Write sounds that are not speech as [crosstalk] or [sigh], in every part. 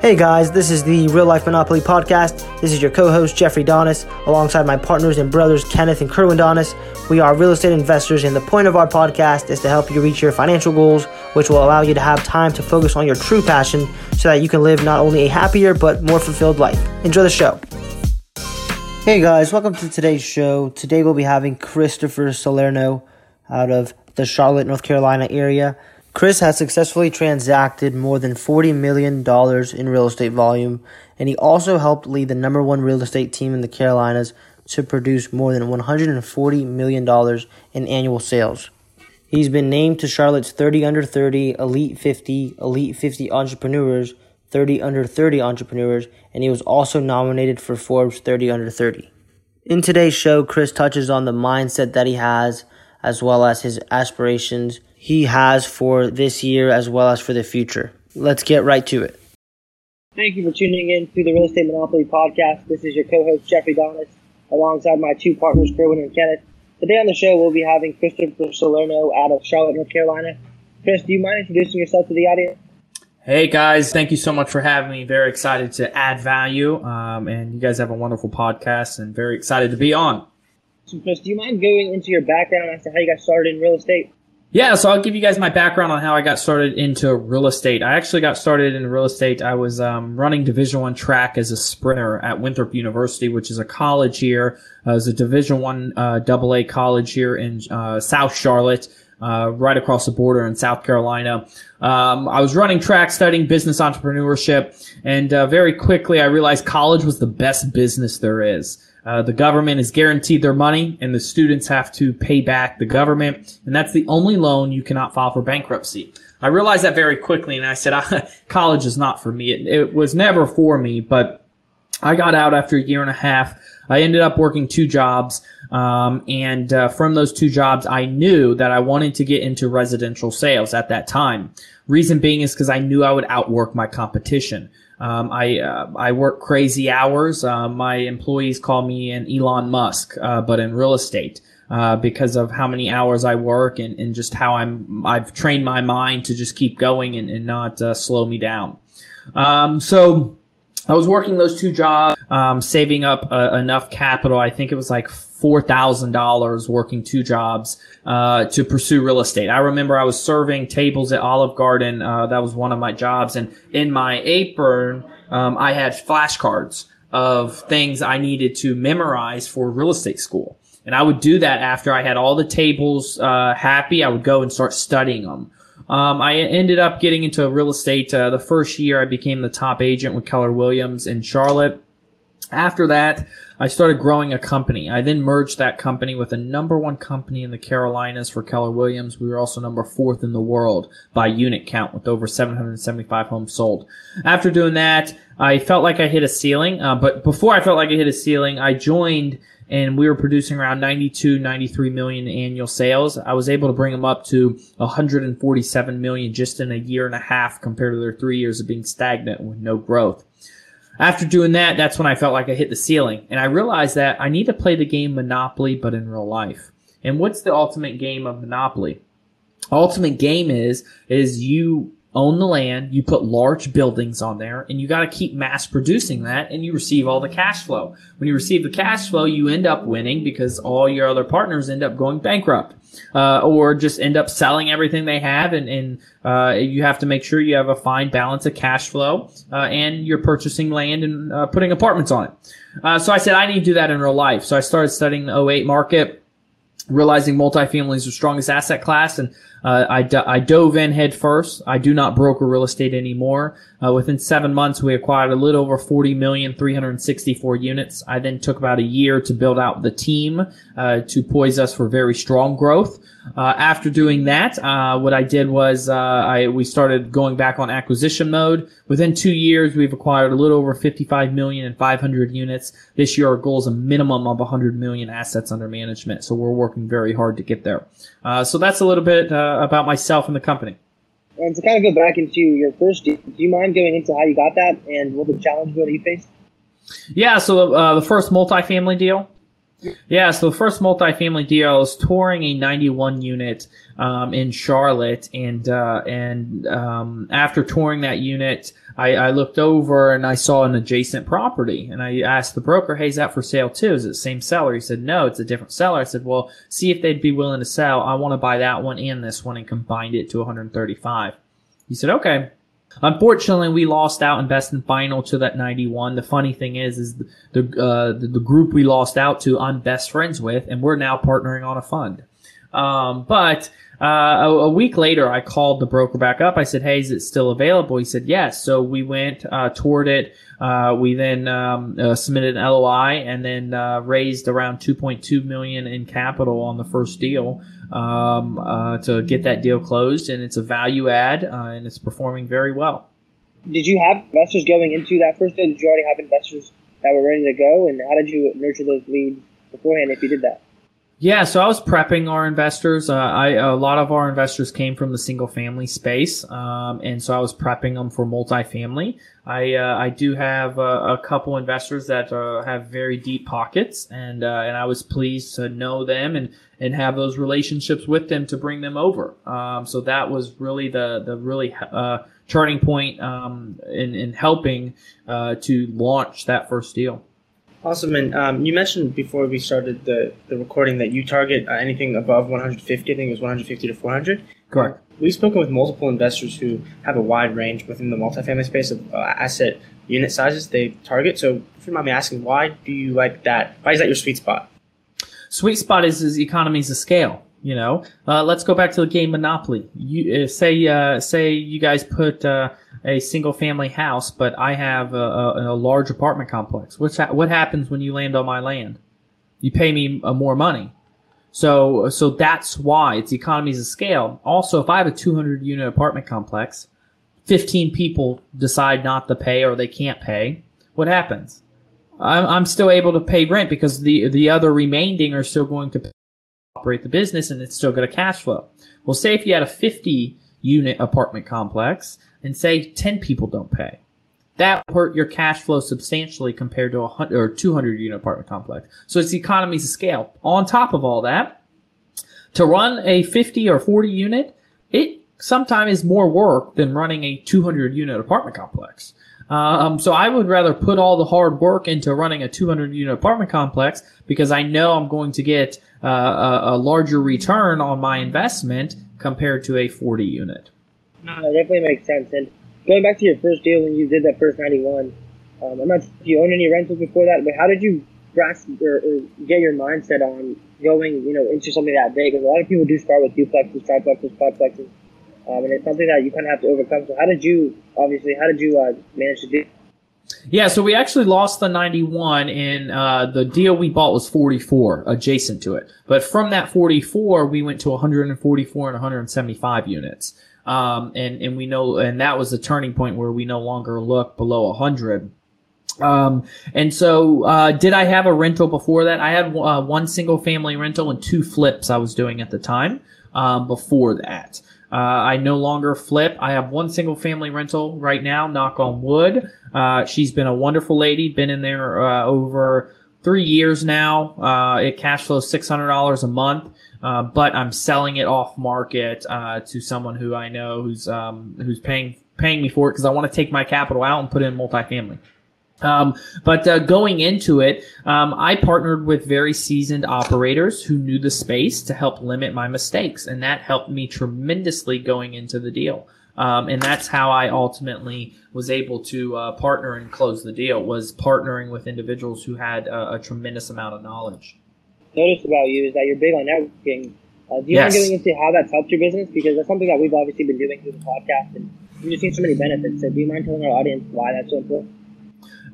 Hey guys, this is the Real Life Monopoly Podcast. This is your co host, Jeffrey Donis, alongside my partners and brothers, Kenneth and Kerwin Donis. We are real estate investors, and the point of our podcast is to help you reach your financial goals, which will allow you to have time to focus on your true passion so that you can live not only a happier but more fulfilled life. Enjoy the show. Hey guys, welcome to today's show. Today we'll be having Christopher Salerno out of the Charlotte, North Carolina area. Chris has successfully transacted more than $40 million in real estate volume, and he also helped lead the number one real estate team in the Carolinas to produce more than $140 million in annual sales. He's been named to Charlotte's 30 under 30, Elite 50, Elite 50 entrepreneurs, 30 under 30 entrepreneurs, and he was also nominated for Forbes 30 under 30. In today's show, Chris touches on the mindset that he has, as well as his aspirations he has for this year as well as for the future. Let's get right to it. Thank you for tuning in to the Real Estate Monopoly podcast. This is your co-host Jeffrey Donis, alongside my two partners Kerwin and Kenneth. Today on the show, we'll be having Christopher Salerno out of Charlotte, North Carolina. Chris, do you mind introducing yourself to the audience? Hey guys, thank you so much for having me. Very excited to add value, um, and you guys have a wonderful podcast, and very excited to be on. So, Chris, do you mind going into your background as to how you got started in real estate? Yeah, so I'll give you guys my background on how I got started into real estate. I actually got started in real estate. I was um, running Division One track as a sprinter at Winthrop University, which is a college here. Uh, it was a Division One uh, double A college here in uh, South Charlotte. Uh, right across the border in South Carolina. Um, I was running track, studying business entrepreneurship, and uh, very quickly I realized college was the best business there is. Uh, the government is guaranteed their money and the students have to pay back the government. And that's the only loan you cannot file for bankruptcy. I realized that very quickly and I said, [laughs] college is not for me. It, it, was never for me, but I got out after a year and a half. I ended up working two jobs. Um, and uh, from those two jobs, I knew that I wanted to get into residential sales at that time. Reason being is because I knew I would outwork my competition. Um, I uh, I work crazy hours. Uh, my employees call me an Elon Musk, uh, but in real estate. Uh, because of how many hours I work and, and just how I'm, I've trained my mind to just keep going and, and not uh, slow me down. Um, so I was working those two jobs, um, saving up uh, enough capital. I think it was like four thousand dollars working two jobs uh, to pursue real estate. I remember I was serving tables at Olive Garden. Uh, that was one of my jobs, and in my apron, um, I had flashcards of things I needed to memorize for real estate school. And I would do that after I had all the tables uh, happy. I would go and start studying them. Um, I ended up getting into real estate. Uh, the first year, I became the top agent with Keller Williams in Charlotte. After that, I started growing a company. I then merged that company with a number one company in the Carolinas for Keller Williams. We were also number fourth in the world by unit count with over 775 homes sold. After doing that, I felt like I hit a ceiling. Uh, but before I felt like I hit a ceiling, I joined and we were producing around 92, 93 million annual sales. I was able to bring them up to 147 million just in a year and a half compared to their three years of being stagnant with no growth. After doing that, that's when I felt like I hit the ceiling. And I realized that I need to play the game Monopoly, but in real life. And what's the ultimate game of Monopoly? Ultimate game is, is you own the land, you put large buildings on there, and you got to keep mass producing that, and you receive all the cash flow. When you receive the cash flow, you end up winning because all your other partners end up going bankrupt. Uh, or just end up selling everything they have, and, and uh, you have to make sure you have a fine balance of cash flow, uh, and you're purchasing land and uh, putting apartments on it. Uh, so I said I need to do that in real life. So I started studying the 08 market, realizing multifamily is the strongest asset class, and uh, I, dove in head first. I do not broker real estate anymore. Uh, within seven months, we acquired a little over 40 million, 364 units. I then took about a year to build out the team uh, to poise us for very strong growth. Uh, after doing that, uh, what I did was uh, I we started going back on acquisition mode. Within two years, we've acquired a little over 55 million and 500 units. This year, our goal is a minimum of 100 million assets under management. So we're working very hard to get there. so that's a little bit about myself and the company. And to kind of go back into your first deal, do you mind going into how you got that and what the challenge was that you faced? Yeah, so uh, the first multifamily deal, Yeah, so the first multifamily deal, was touring a 91 unit um, in Charlotte, and uh, and um, after touring that unit, I, I, looked over and I saw an adjacent property, and I asked the broker, "Hey, is that for sale too? Is it the same seller?" He said, "No, it's a different seller." I said, "Well, see if they'd be willing to sell. I want to buy that one and this one and combine it to 135." He said, "Okay." Unfortunately, we lost out in best and final to that 91. The funny thing is, is the the, uh, the, the group we lost out to, I'm best friends with, and we're now partnering on a fund. Um, but uh, a, a, week later, I called the broker back up. I said, "Hey, is it still available?" He said, "Yes." So we went uh, toward it. Uh, we then um, uh, submitted an LOI and then uh, raised around 2.2 million in capital on the first deal um, to get that deal closed. And it's a value add, and it's performing very well. Did you have investors going into that first deal? Did you already have investors that were ready to go? And how did you nurture those leads beforehand if you did that? Yeah, so I was prepping our investors. Uh, I a lot of our investors came from the single family space, um, and so I was prepping them for multifamily. I uh, I do have a, a couple investors that uh, have very deep pockets, and uh, and I was pleased to know them and and have those relationships with them to bring them over. Um, so that was really the the really uh, charting point um, in in helping uh, to launch that first deal. Awesome. And um, you mentioned before we started the, the recording that you target uh, anything above 150. I think it was 150 to 400. Correct. We've spoken with multiple investors who have a wide range within the multifamily space of uh, asset unit sizes they target. So, if you mind me asking, why do you like that? Why is that your sweet spot? Sweet spot is, is economies of scale. You know, uh, let's go back to the game Monopoly. You uh, say uh, say you guys put uh, a single family house, but I have a, a, a large apartment complex. What's ha- what happens when you land on my land? You pay me uh, more money. So so that's why it's economies of scale. Also, if I have a 200 unit apartment complex, 15 people decide not to pay or they can't pay. What happens? I'm, I'm still able to pay rent because the the other remaining are still going to operate the business and it's still got a cash flow. Well, say if you had a 50 unit apartment complex and say 10 people don't pay. That hurt your cash flow substantially compared to a 100 or 200 unit apartment complex. So it's economies of scale. On top of all that, to run a 50 or 40 unit, it sometimes is more work than running a 200 unit apartment complex. Um, so I would rather put all the hard work into running a 200 unit apartment complex because I know I'm going to get uh, a, a, larger return on my investment compared to a 40 unit. No, that definitely makes sense. And going back to your first deal when you did that first 91, um, I'm not sure if you owned any rentals before that, but how did you grasp or, or, get your mindset on going, you know, into something that big? Because a lot of people do start with duplexes, triplexes, quadplexes um, and it's something that you kind of have to overcome. So how did you, obviously, how did you uh, manage to do? Yeah, so we actually lost the 91 and uh, the deal we bought was 44 adjacent to it. But from that 44, we went to 144 and 175 units. Um, and, and we know, and that was the turning point where we no longer look below 100. Um, and so, uh, did I have a rental before that? I had uh, one single family rental and two flips I was doing at the time, um, before that. Uh, I no longer flip. I have one single family rental right now, knock on wood. Uh, she's been a wonderful lady, been in there uh, over three years now. Uh, it cash flows $600 a month. Uh, but I'm selling it off market uh, to someone who I know who's um, who's paying paying me for it because I want to take my capital out and put in multifamily. Um, but uh, going into it, um, I partnered with very seasoned operators who knew the space to help limit my mistakes, and that helped me tremendously going into the deal. Um, and that's how I ultimately was able to uh, partner and close the deal. Was partnering with individuals who had a, a tremendous amount of knowledge. Notice about you is that you're big on networking. Uh, do you yes. mind getting into how that's helped your business? Because that's something that we've obviously been doing through the podcast, and we've just seen so many benefits. So, do you mind telling our audience why that's so important?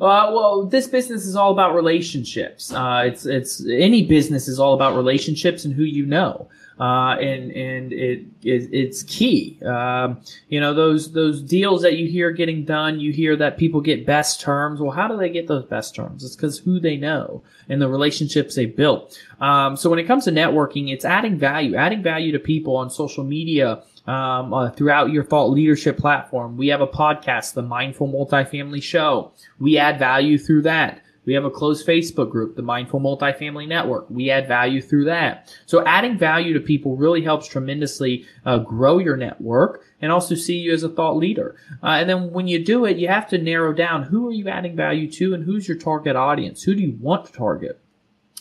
Uh, well, this business is all about relationships. Uh, it's it's any business is all about relationships and who you know. Uh, and and it, it it's key. Um, you know those those deals that you hear getting done. You hear that people get best terms. Well, how do they get those best terms? It's because who they know and the relationships they built. Um, so when it comes to networking, it's adding value, adding value to people on social media um, uh, throughout your thought leadership platform. We have a podcast, the Mindful Multifamily Show. We add value through that. We have a closed Facebook group, the Mindful Multifamily Network. We add value through that. So adding value to people really helps tremendously uh, grow your network and also see you as a thought leader. Uh, and then when you do it, you have to narrow down who are you adding value to and who's your target audience? Who do you want to target?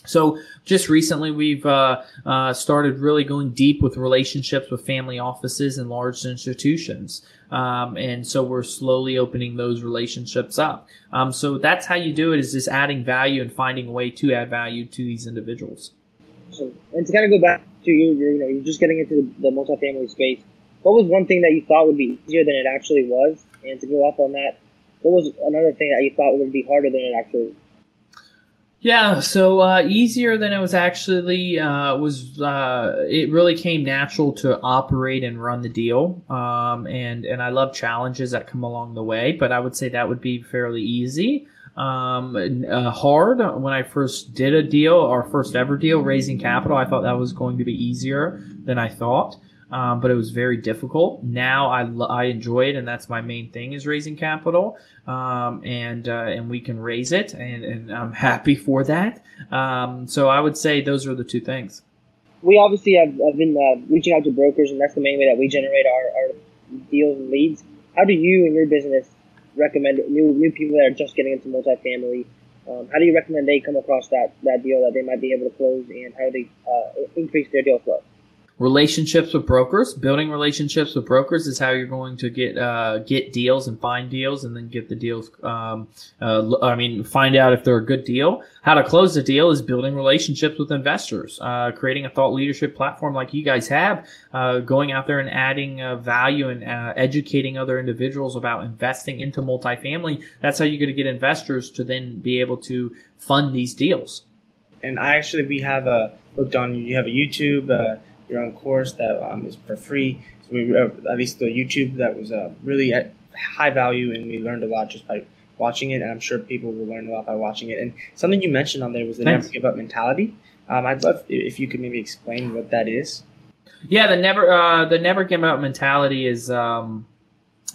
So just recently, we've uh, uh, started really going deep with relationships with family offices and large institutions, um, and so we're slowly opening those relationships up. Um, so that's how you do it: is just adding value and finding a way to add value to these individuals. And to kind of go back to you, you're, you know, you're just getting into the, the multifamily space. What was one thing that you thought would be easier than it actually was? And to go up on that, what was another thing that you thought would be harder than it actually yeah, so uh, easier than it was actually uh, was. Uh, it really came natural to operate and run the deal, um, and and I love challenges that come along the way. But I would say that would be fairly easy. Um, uh, hard when I first did a deal, our first ever deal, raising capital. I thought that was going to be easier than I thought um, but it was very difficult. Now I, I enjoy it, and that's my main thing is raising capital, um, and uh, and we can raise it, and, and I'm [laughs] happy for that. Um, so I would say those are the two things. We obviously have, have been uh, reaching out to brokers, and that's the main way that we generate our, our deals and leads. How do you and your business recommend new new people that are just getting into multifamily? Um, how do you recommend they come across that, that deal that they might be able to close, and how do they uh, increase their deal flow? Relationships with brokers. Building relationships with brokers is how you're going to get uh, get deals and find deals, and then get the deals. Um, uh, I mean, find out if they're a good deal. How to close the deal is building relationships with investors, uh, creating a thought leadership platform like you guys have, uh, going out there and adding uh, value and uh, educating other individuals about investing into multifamily. That's how you're going to get investors to then be able to fund these deals. And I actually we have a looked on. You have a YouTube your own course that um, is for free. So we uh, at least the YouTube that was uh, really at high value, and we learned a lot just by watching it. And I'm sure people will learn a lot by watching it. And something you mentioned on there was the Thanks. never give up mentality. Um, I'd love if you could maybe explain what that is. Yeah, the never uh, the never give up mentality is um,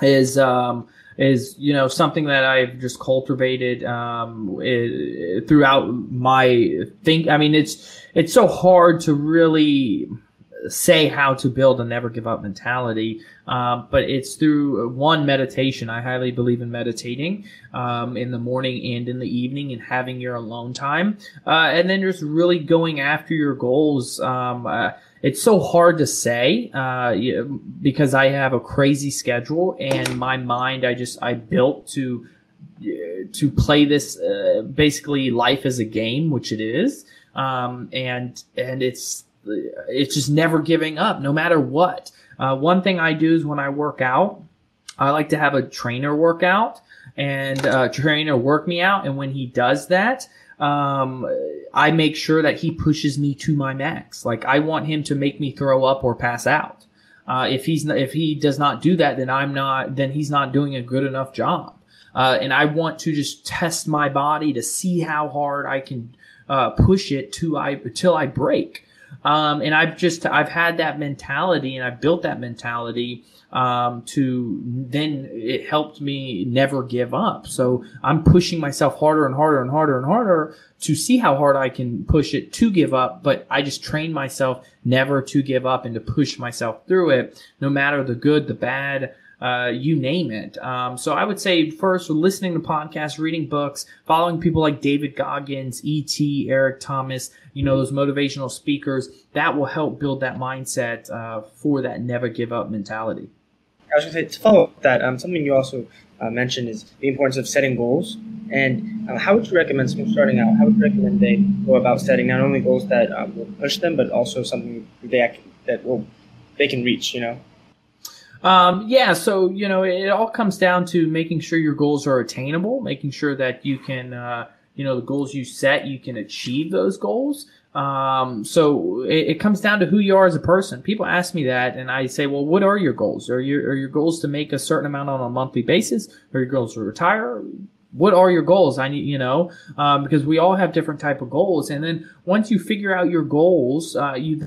is um, is you know something that I've just cultivated um, it, throughout my think. I mean, it's it's so hard to really say how to build a never give up mentality. Um, but it's through one meditation. I highly believe in meditating um, in the morning and in the evening and having your alone time. Uh, and then just really going after your goals. Um, uh, it's so hard to say uh, because I have a crazy schedule and my mind, I just, I built to to play this uh, basically life as a game, which it is. Um, and and it's it's just never giving up, no matter what. Uh, one thing I do is when I work out, I like to have a trainer work out and uh, trainer work me out. And when he does that, um, I make sure that he pushes me to my max. Like I want him to make me throw up or pass out. Uh, if he's if he does not do that, then I'm not. Then he's not doing a good enough job. Uh, and I want to just test my body to see how hard I can uh, push it to I till I break. Um, and I've just, I've had that mentality and I've built that mentality, um, to then it helped me never give up. So I'm pushing myself harder and harder and harder and harder to see how hard I can push it to give up. But I just train myself never to give up and to push myself through it, no matter the good, the bad, uh, you name it. Um, so I would say first, listening to podcasts, reading books, following people like David Goggins, E.T., Eric Thomas, you know, those motivational speakers, that will help build that mindset uh, for that never give up mentality. I was going to say, to follow up that, um, something you also uh, mentioned is the importance of setting goals. And uh, how would you recommend someone starting out? How would you recommend they go about setting not only goals that um, will push them, but also something they that will they can reach? You know. Um, yeah, so you know, it all comes down to making sure your goals are attainable, making sure that you can, uh, you know, the goals you set, you can achieve those goals. Um, so it, it, comes down to who you are as a person. People ask me that, and I say, well, what are your goals? Are your are your goals to make a certain amount on a monthly basis? Are your goals to retire? What are your goals? I need, you know, um, because we all have different type of goals. And then once you figure out your goals, uh, you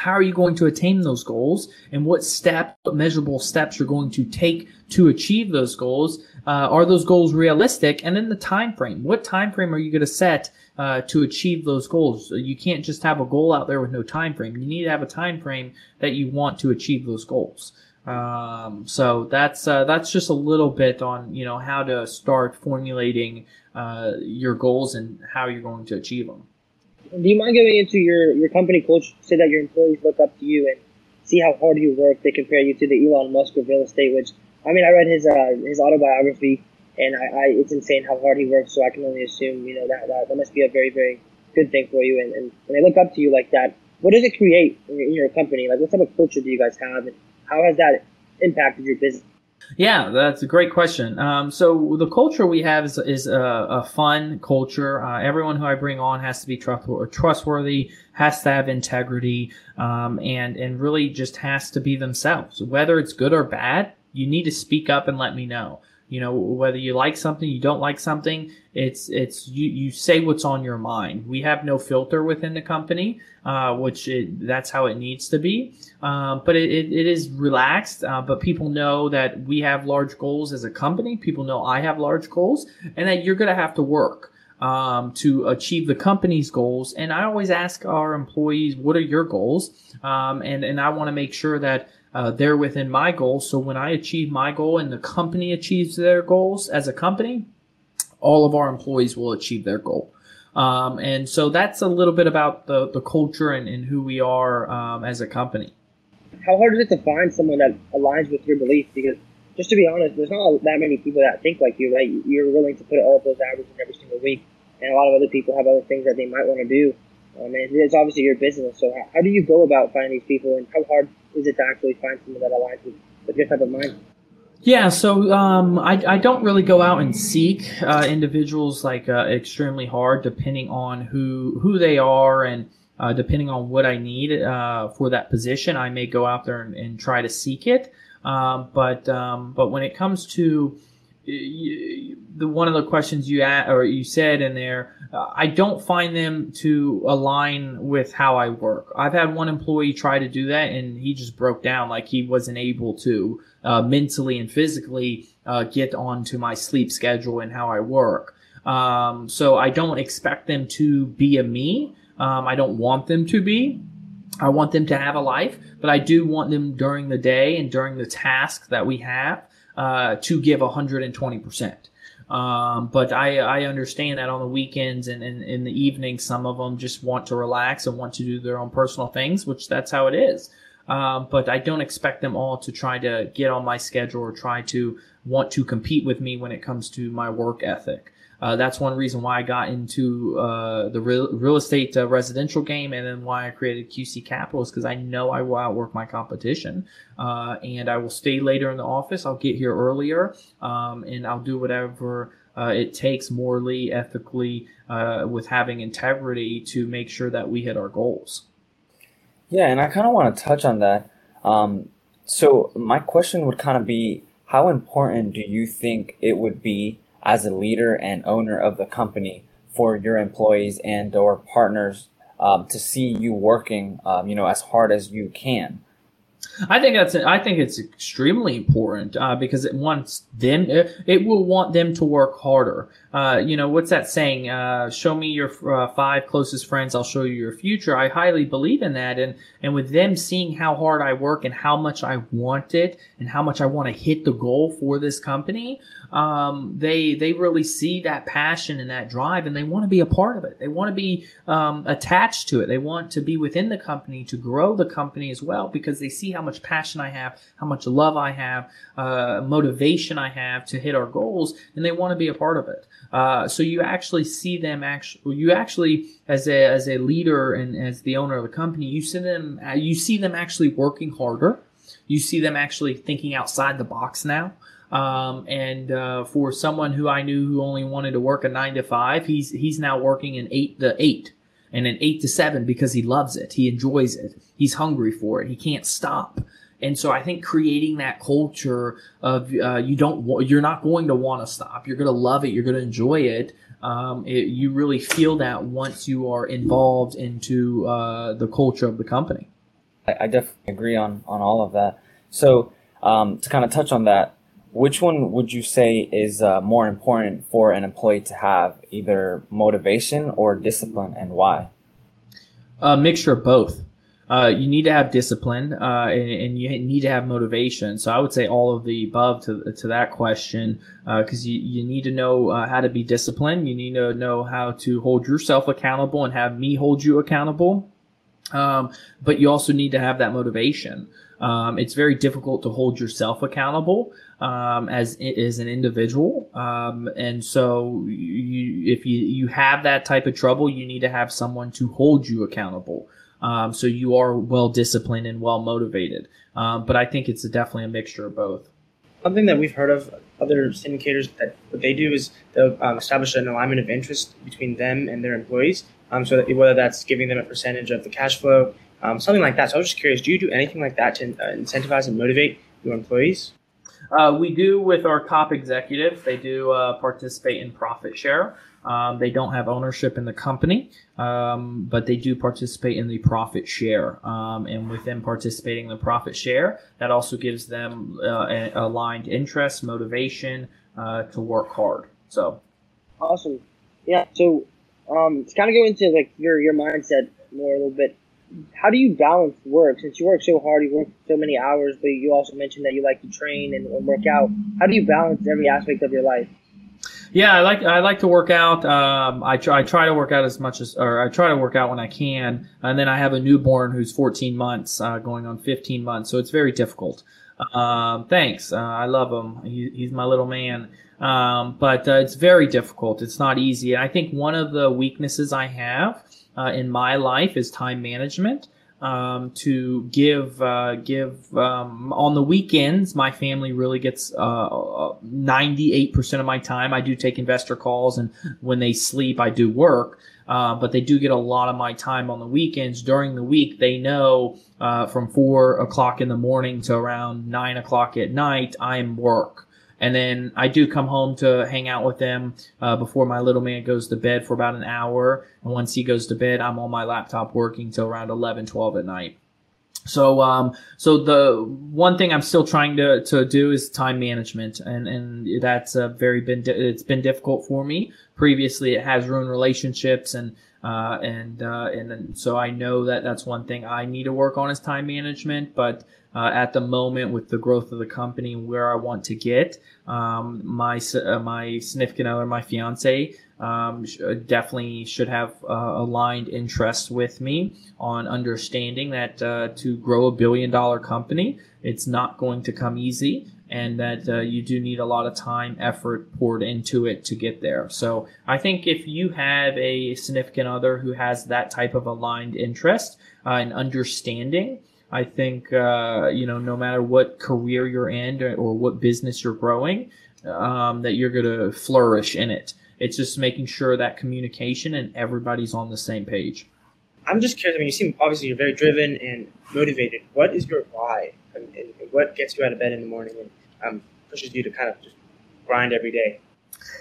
how are you going to attain those goals? And what step what measurable steps you're going to take to achieve those goals? Uh, are those goals realistic? And then the time frame. What time frame are you going to set uh, to achieve those goals? You can't just have a goal out there with no time frame. You need to have a time frame that you want to achieve those goals. Um, so that's uh, that's just a little bit on you know how to start formulating uh, your goals and how you're going to achieve them do you mind going into your, your company culture? Say that your employees look up to you and see how hard you work. They compare you to the Elon Musk of real estate, which I mean, I read his uh, his autobiography, and I, I, it's insane how hard he works. So I can only assume, you know, that that, that must be a very very good thing for you. And, and when they look up to you like that, what does it create in your, in your company? Like, what type of culture do you guys have, and how has that impacted your business? Yeah, that's a great question. Um, so the culture we have is, is a, a fun culture. Uh, everyone who I bring on has to be trustworthy, has to have integrity, um, and and really just has to be themselves. Whether it's good or bad, you need to speak up and let me know you know whether you like something you don't like something it's it's you you say what's on your mind. We have no filter within the company uh, which it, that's how it needs to be. Um, but it, it, it is relaxed uh, but people know that we have large goals as a company. People know i have large goals and that you're going to have to work um, to achieve the company's goals. And i always ask our employees what are your goals? Um, and and i want to make sure that uh, they're within my goals. So when I achieve my goal and the company achieves their goals as a company, all of our employees will achieve their goal. Um, and so that's a little bit about the, the culture and, and who we are um, as a company. How hard is it to find someone that aligns with your beliefs? Because just to be honest, there's not that many people that think like you, right? You're willing to put all of those hours in every single week, and a lot of other people have other things that they might want to do. Um, and it's obviously your business. So how, how do you go about finding these people, and how hard is it to actually find someone that aligns with, with your type of mind? Yeah, so um, I, I don't really go out and seek uh, individuals like uh, extremely hard, depending on who who they are and uh, depending on what I need uh, for that position. I may go out there and, and try to seek it, um, but um, but when it comes to the one of the questions you asked, or you said in there, uh, I don't find them to align with how I work. I've had one employee try to do that, and he just broke down, like he wasn't able to uh, mentally and physically uh, get onto my sleep schedule and how I work. Um, so I don't expect them to be a me. Um, I don't want them to be. I want them to have a life, but I do want them during the day and during the task that we have uh, to give 120%. Um, but I, I understand that on the weekends and, in the evening, some of them just want to relax and want to do their own personal things, which that's how it is. Um, but I don't expect them all to try to get on my schedule or try to want to compete with me when it comes to my work ethic. Uh, that's one reason why I got into uh, the real, real estate uh, residential game, and then why I created QC Capital is because I know I will outwork my competition, uh, and I will stay later in the office. I'll get here earlier, um, and I'll do whatever. Uh, it takes morally, ethically, uh, with having integrity to make sure that we hit our goals. Yeah, and I kind of want to touch on that. Um, so my question would kind of be, how important do you think it would be as a leader and owner of the company for your employees and or partners um, to see you working, um, you know, as hard as you can. I think that's I think it's extremely important uh, because it wants them it, it, will want them to work harder. Uh, you know what's that saying? Uh, show me your uh, five closest friends, I'll show you your future. I highly believe in that, and and with them seeing how hard I work and how much I want it and how much I want to hit the goal for this company, um, they they really see that passion and that drive, and they want to be a part of it. They want to be um, attached to it. They want to be within the company to grow the company as well because they see how much passion I have, how much love I have, uh, motivation I have to hit our goals, and they want to be a part of it. Uh, so you actually see them actually, you actually as a as a leader and as the owner of the company, you see them you see them actually working harder. You see them actually thinking outside the box now. Um, and uh, for someone who I knew who only wanted to work a nine to five, he's he's now working an eight to eight and an eight to seven because he loves it, he enjoys it, he's hungry for it, he can't stop. And so I think creating that culture of uh, you don't you're not going to want to stop, you're going to love it, you're going to enjoy it. Um, it, you really feel that once you are involved into uh, the culture of the company. I, I definitely agree on on all of that. So um, to kind of touch on that, which one would you say is uh, more important for an employee to have, either motivation or discipline, and why? A mixture of both. Uh, you need to have discipline uh, and, and, you need to have motivation. So I would say all of the above to, to that question because uh, you, you need to know uh, how to be disciplined. You need to know how to hold yourself accountable and have me hold you accountable. Um, but you also need to have that motivation. Um, it's very difficult to hold yourself accountable um, as as an individual, um, and so you, if you you have that type of trouble, you need to have someone to hold you accountable. Um, so you are well disciplined and well motivated. Um, but I think it's definitely a mixture of both. Something that we've heard of other syndicators that what they do is they'll um, establish an alignment of interest between them and their employees. Um, so that whether that's giving them a percentage of the cash flow, um, something like that. So I was just curious, do you do anything like that to uh, incentivize and motivate your employees? Uh, we do with our top executives. They do uh, participate in profit share. Um, they don't have ownership in the company, um, but they do participate in the profit share. Um, and with them participating in the profit share, that also gives them uh, aligned interest, motivation uh, to work hard. So awesome, yeah. So um, to kind of go into like your your mindset more a little bit. How do you balance work since you work so hard? You work so many hours, but you also mentioned that you like to train and, and work out. How do you balance every aspect of your life? Yeah, I like I like to work out. Um, I try I try to work out as much as, or I try to work out when I can. And then I have a newborn who's 14 months, uh, going on 15 months, so it's very difficult. Um, thanks, uh, I love him. He, he's my little man. Um, but uh, it's very difficult. It's not easy. I think one of the weaknesses I have uh, in my life is time management um, to give uh, give um, on the weekends. My family really gets uh, ninety eight percent of my time. I do take investor calls, and when they sleep, I do work. Uh, but they do get a lot of my time on the weekends. During the week, they know uh, from four o'clock in the morning to around nine o'clock at night, I'm work. And then I do come home to hang out with them uh, before my little man goes to bed for about an hour. And once he goes to bed, I'm on my laptop working till around 11, 12 at night. So, um, so the one thing I'm still trying to, to do is time management, and and that's uh, very been di- it's been difficult for me. Previously, it has ruined relationships, and uh, and uh, and so I know that that's one thing I need to work on is time management. But uh, at the moment, with the growth of the company and where I want to get, um, my uh, my significant other, my fiance, um, uh, definitely should have uh, aligned interests with me on understanding that uh, to grow a billion dollar company, it's not going to come easy and that uh, you do need a lot of time, effort poured into it to get there. So I think if you have a significant other who has that type of aligned interest uh, and understanding, I think, uh, you know, no matter what career you're in or what business you're growing, um, that you're going to flourish in it. It's just making sure that communication and everybody's on the same page. I'm just curious. I mean, you seem obviously you're very driven and motivated. What is your why? And what gets you out of bed in the morning and um, pushes you to kind of just grind every day?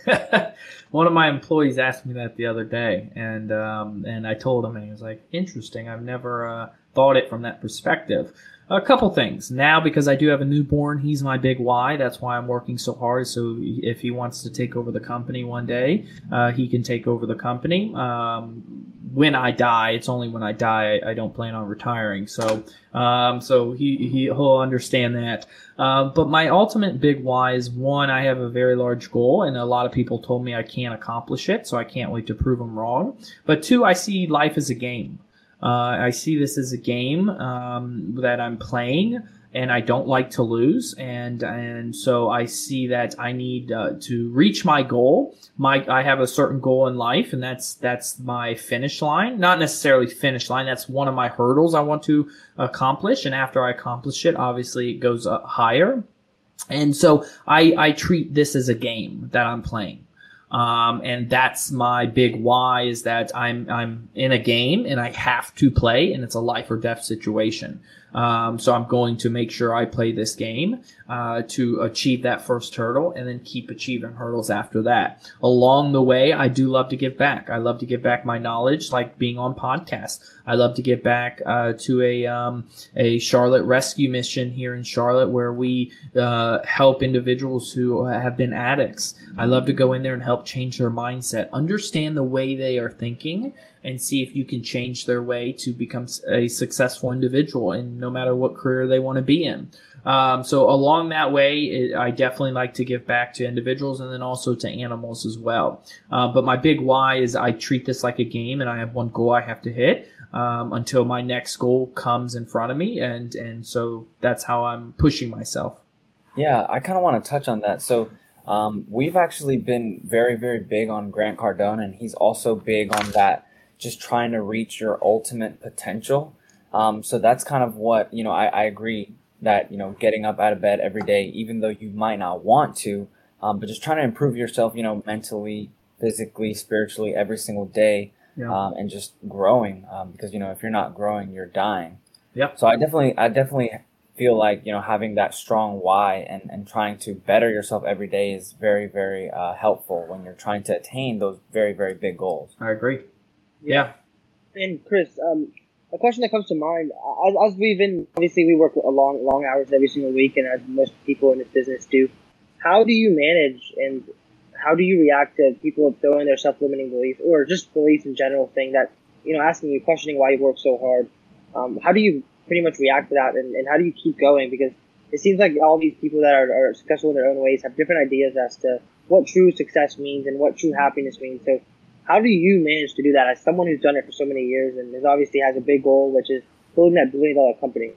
[laughs] One of my employees asked me that the other day, and um, and I told him, and he was like, "Interesting. I've never uh, thought it from that perspective." A couple things. Now, because I do have a newborn, he's my big why. That's why I'm working so hard. So if he wants to take over the company one day, uh, he can take over the company. Um, when I die, it's only when I die I, don't plan on retiring. So, um, so he, he he'll understand that. Uh, but my ultimate big why is one, I have a very large goal, and a lot of people told me I can't accomplish it, so I can't wait to prove them wrong. But two, I see life as a game. Uh, I see this as a game um, that I'm playing, and I don't like to lose, and and so I see that I need uh, to reach my goal. My I have a certain goal in life, and that's that's my finish line. Not necessarily finish line. That's one of my hurdles I want to accomplish, and after I accomplish it, obviously it goes up higher. And so I I treat this as a game that I'm playing. Um, and that's my big why is that I'm I'm in a game and I have to play and it's a life or death situation. Um, so I'm going to make sure I play this game uh, to achieve that first hurdle and then keep achieving hurdles after that. Along the way, I do love to give back. I love to give back my knowledge, like being on podcasts. I love to give back uh, to a um, a Charlotte rescue mission here in Charlotte where we uh, help individuals who have been addicts. I love to go in there and help change their mindset, understand the way they are thinking, and see if you can change their way to become a successful individual in no matter what career they want to be in. Um, so along that way, it, I definitely like to give back to individuals and then also to animals as well. Uh, but my big why is I treat this like a game and I have one goal I have to hit. Um, until my next goal comes in front of me, and and so that's how I'm pushing myself. Yeah, I kind of want to touch on that. So um, we've actually been very, very big on Grant Cardone, and he's also big on that, just trying to reach your ultimate potential. Um, so that's kind of what you know. I, I agree that you know getting up out of bed every day, even though you might not want to, um, but just trying to improve yourself, you know, mentally, physically, spiritually, every single day, yeah. um, and just growing. Um, because you know, if you're not growing, you're dying. Yep. So I definitely, I definitely feel like you know having that strong why and and trying to better yourself every day is very, very uh, helpful when you're trying to attain those very, very big goals. I agree. Yeah. And Chris, um, a question that comes to mind as, as we've been obviously we work long long hours every single week and as most people in this business do how do you manage and how do you react to people throwing their self-limiting beliefs or just beliefs in general thing that you know asking you questioning why you work so hard? Um, how do you pretty much react to that and, and how do you keep going? Because it seems like all these people that are, are successful in their own ways have different ideas as to what true success means and what true happiness means. So how do you manage to do that as someone who's done it for so many years and is obviously has a big goal, which is building that billion dollar company?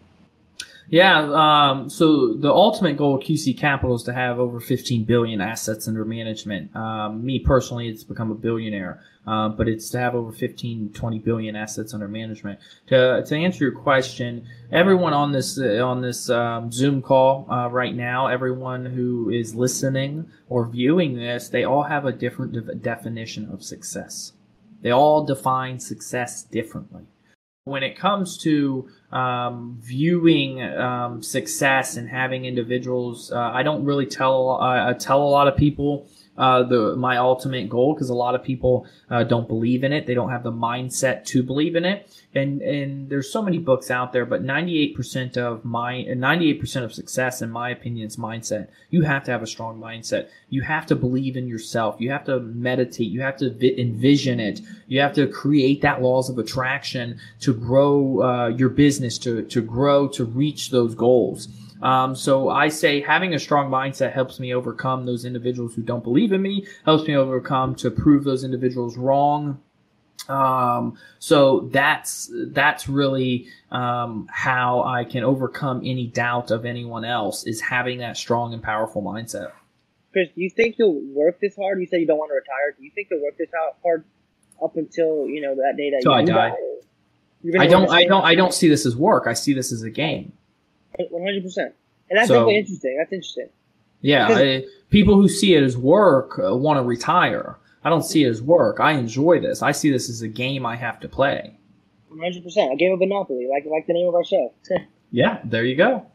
Yeah. Um, so the ultimate goal of QC Capital is to have over 15 billion assets under management. Um, me personally, it's become a billionaire, uh, but it's to have over 15, 20 billion assets under management. To, to answer your question, everyone on this uh, on this um, Zoom call uh, right now, everyone who is listening or viewing this, they all have a different de- definition of success. They all define success differently. When it comes to um, viewing um, success and having individuals, uh, I don't really tell uh, I tell a lot of people uh, the my ultimate goal because a lot of people uh, don't believe in it. They don't have the mindset to believe in it. And and there's so many books out there, but 98% of my 98% of success, in my opinion, is mindset. You have to have a strong mindset. You have to believe in yourself. You have to meditate. You have to vi- envision it. You have to create that laws of attraction to grow uh, your business, to to grow, to reach those goals. Um, so I say having a strong mindset helps me overcome those individuals who don't believe in me, helps me overcome to prove those individuals wrong. Um, so that's that's really um, how I can overcome any doubt of anyone else is having that strong and powerful mindset. Chris, do you think you'll work this hard? You said you don't want to retire. Do you think you'll work this hard up until you know that day that you I die? I don't. I don't. I don't see this as work. I see this as a game. One hundred percent, and that's so, definitely interesting. That's interesting. Yeah, I, people who see it as work uh, want to retire. I don't see it as work. I enjoy this. I see this as a game I have to play. One hundred percent, a game of Monopoly, like like the name of our show. [laughs] yeah, there you go.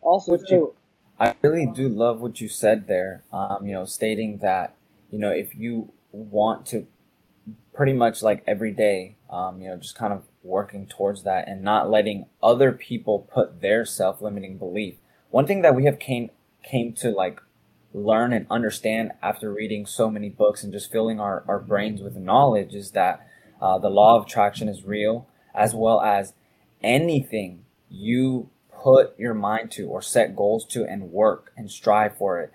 Also, too, I really do love what you said there. Um, you know, stating that you know if you want to, pretty much like every day, um, you know, just kind of working towards that and not letting other people put their self-limiting belief. One thing that we have came came to like learn and understand after reading so many books and just filling our, our brains with knowledge is that uh, the law of attraction is real as well as anything you put your mind to or set goals to and work and strive for it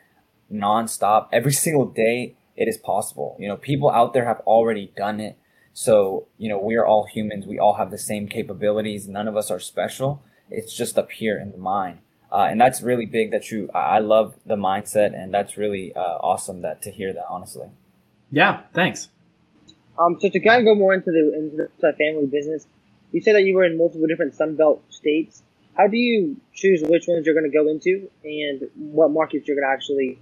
nonstop. Every [laughs] single day it is possible. You know people out there have already done it so, you know, we are all humans. We all have the same capabilities. None of us are special. It's just up here in the mind. Uh, and that's really big that you, I love the mindset and that's really uh, awesome that to hear that, honestly. Yeah. Thanks. Um, so to kind of go more into the, into the family business, you said that you were in multiple different Sunbelt states. How do you choose which ones you're going to go into and what markets you're going to actually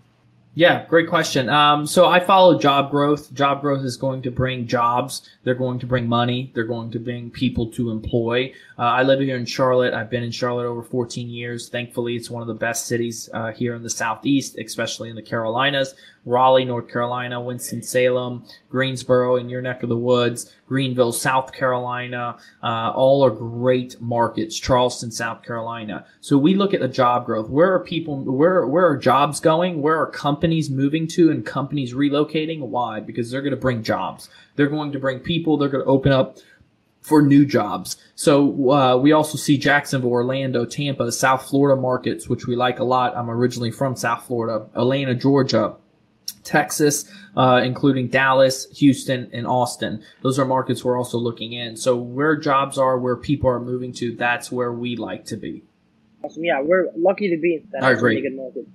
Yeah, great question. Um, so I follow job growth. Job growth is going to bring jobs. They're going to bring money. They're going to bring people to employ. Uh, I live here in Charlotte. I've been in Charlotte over 14 years. Thankfully, it's one of the best cities uh, here in the Southeast, especially in the Carolinas. Raleigh, North Carolina, Winston-Salem, Greensboro in your neck of the woods, Greenville, South Carolina, uh, all are great markets. Charleston, South Carolina. So we look at the job growth. Where are people, where, where are jobs going? Where are companies moving to and companies relocating? Why? Because they're going to bring jobs. They're going to bring people. They're going to open up for new jobs. So uh, we also see Jacksonville, Orlando, Tampa, South Florida markets, which we like a lot. I'm originally from South Florida, Atlanta, Georgia, Texas, uh, including Dallas, Houston, and Austin. Those are markets we're also looking in. So where jobs are, where people are moving to, that's where we like to be. Awesome. Yeah, we're lucky to be in that. I agree. Really good market.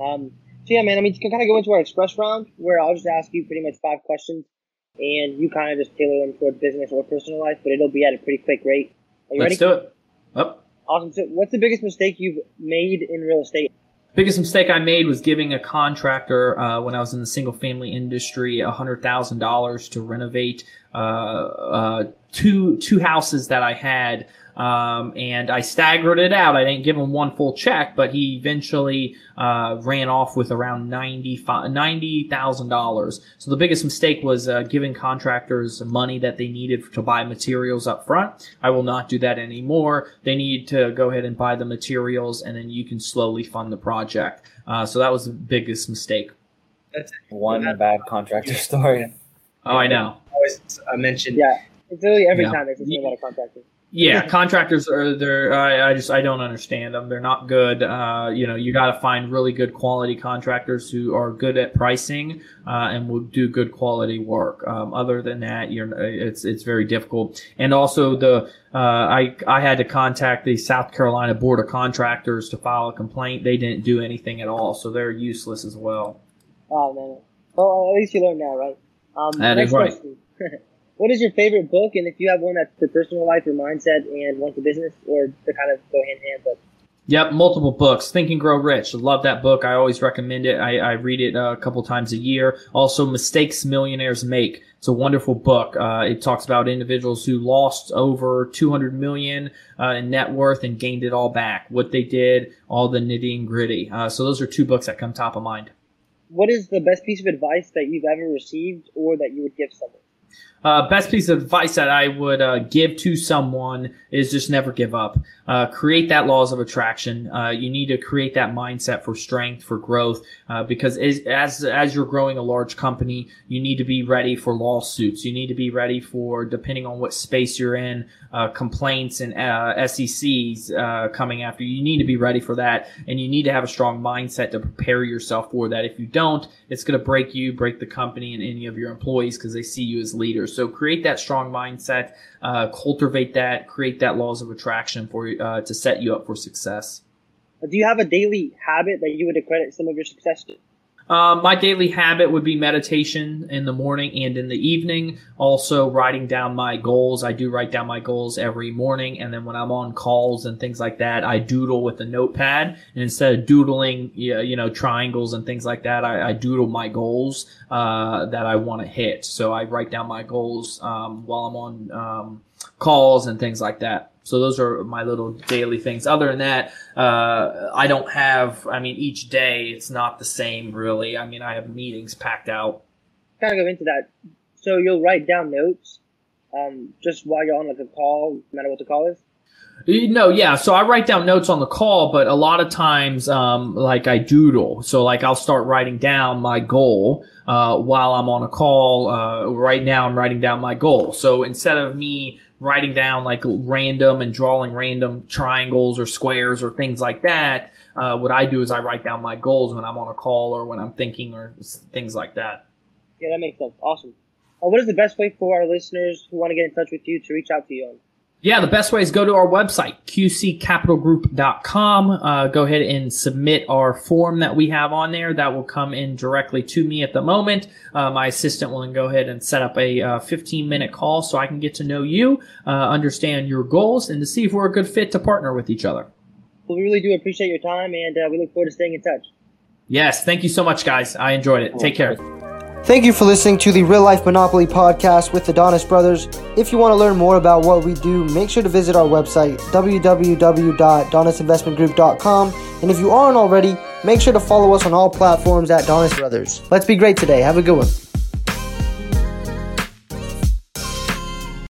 Um, so yeah, man. I mean, you can kind of go into our express round where I'll just ask you pretty much five questions, and you kind of just tailor them toward business or personal life, but it'll be at a pretty quick rate. Are you Let's ready? do it. Up. Awesome. So, what's the biggest mistake you've made in real estate? Biggest mistake I made was giving a contractor uh, when I was in the single family industry hundred thousand dollars to renovate uh, uh, two two houses that I had. Um, and I staggered it out. I didn't give him one full check, but he eventually uh, ran off with around $90,000. so the biggest mistake was uh, giving contractors money that they needed to buy materials up front. I will not do that anymore. They need to go ahead and buy the materials, and then you can slowly fund the project. Uh, so that was the biggest mistake. That's One bad contractor story. Oh, I know. always uh, mentioned. Yeah, it's literally every Yeah. time there's something about a contractor. Yeah, contractors are they're I, I just I don't understand them. They're not good. Uh, you know, you got to find really good quality contractors who are good at pricing uh, and will do good quality work. Um, other than that, you're it's it's very difficult. And also the uh, I I had to contact the South Carolina Board of Contractors to file a complaint. They didn't do anything at all, so they're useless as well. Oh man. Well, at least you learn now, right? Um, That right. [laughs] what is your favorite book? And if you have one that's for personal life or mindset and one for business, or to kind of go hand in hand, but Yep, multiple books. Think and Grow Rich. Love that book. I always recommend it. I, I read it uh, a couple times a year. Also, Mistakes Millionaires Make. It's a wonderful book. Uh, it talks about individuals who lost over 200 million uh, in net worth and gained it all back. What they did, all the nitty and gritty. Uh, so those are two books that come top of mind. what is the best piece of advice that you've ever received or that you would give someone? Uh, best piece of advice that I would uh, give to someone is just never give up. Uh, create that laws of attraction. Uh, you need to create that mindset for strength, for growth, uh, because as, as you're growing a large company, you need to be ready for lawsuits. You need to be ready for, depending on what space you're in, uh, complaints and uh, SECs uh, coming after you. You need to be ready for that, and you need to have a strong mindset to prepare yourself for that. If you don't, it's going to break you, break the company, and any of your employees because they see you as leaders. So create that strong mindset, uh, cultivate that, create that laws of attraction for uh, to set you up for success. Do you have a daily habit that you would accredit some of your success to? Um, my daily habit would be meditation in the morning and in the evening. Also, writing down my goals. I do write down my goals every morning, and then when I'm on calls and things like that, I doodle with a notepad. And instead of doodling, you you know, triangles and things like that, I, I doodle my goals uh, that I want to hit. So I write down my goals um, while I'm on um, calls and things like that. So those are my little daily things. Other than that, uh, I don't have. I mean, each day it's not the same, really. I mean, I have meetings packed out. Kind of go into that. So you'll write down notes um, just while you're on like a call, no matter what the call is. No, yeah. So I write down notes on the call, but a lot of times, um, like I doodle. So like I'll start writing down my goal uh, while I'm on a call. Uh, right now, I'm writing down my goal. So instead of me writing down like random and drawing random triangles or squares or things like that, uh, what I do is I write down my goals when I'm on a call or when I'm thinking or things like that. Yeah, that makes sense. Awesome. Uh, what is the best way for our listeners who want to get in touch with you to reach out to you on? Yeah, the best way is go to our website, qccapitalgroup.com. Uh, go ahead and submit our form that we have on there. That will come in directly to me at the moment. Uh, my assistant will then go ahead and set up a uh, 15 minute call so I can get to know you, uh, understand your goals, and to see if we're a good fit to partner with each other. Well, we really do appreciate your time, and uh, we look forward to staying in touch. Yes. Thank you so much, guys. I enjoyed it. Take care. Thank you for listening to the Real Life Monopoly podcast with the Donis brothers. If you want to learn more about what we do, make sure to visit our website, www.donisinvestmentgroup.com. And if you aren't already, make sure to follow us on all platforms at Donis Brothers. Let's be great today. Have a good one.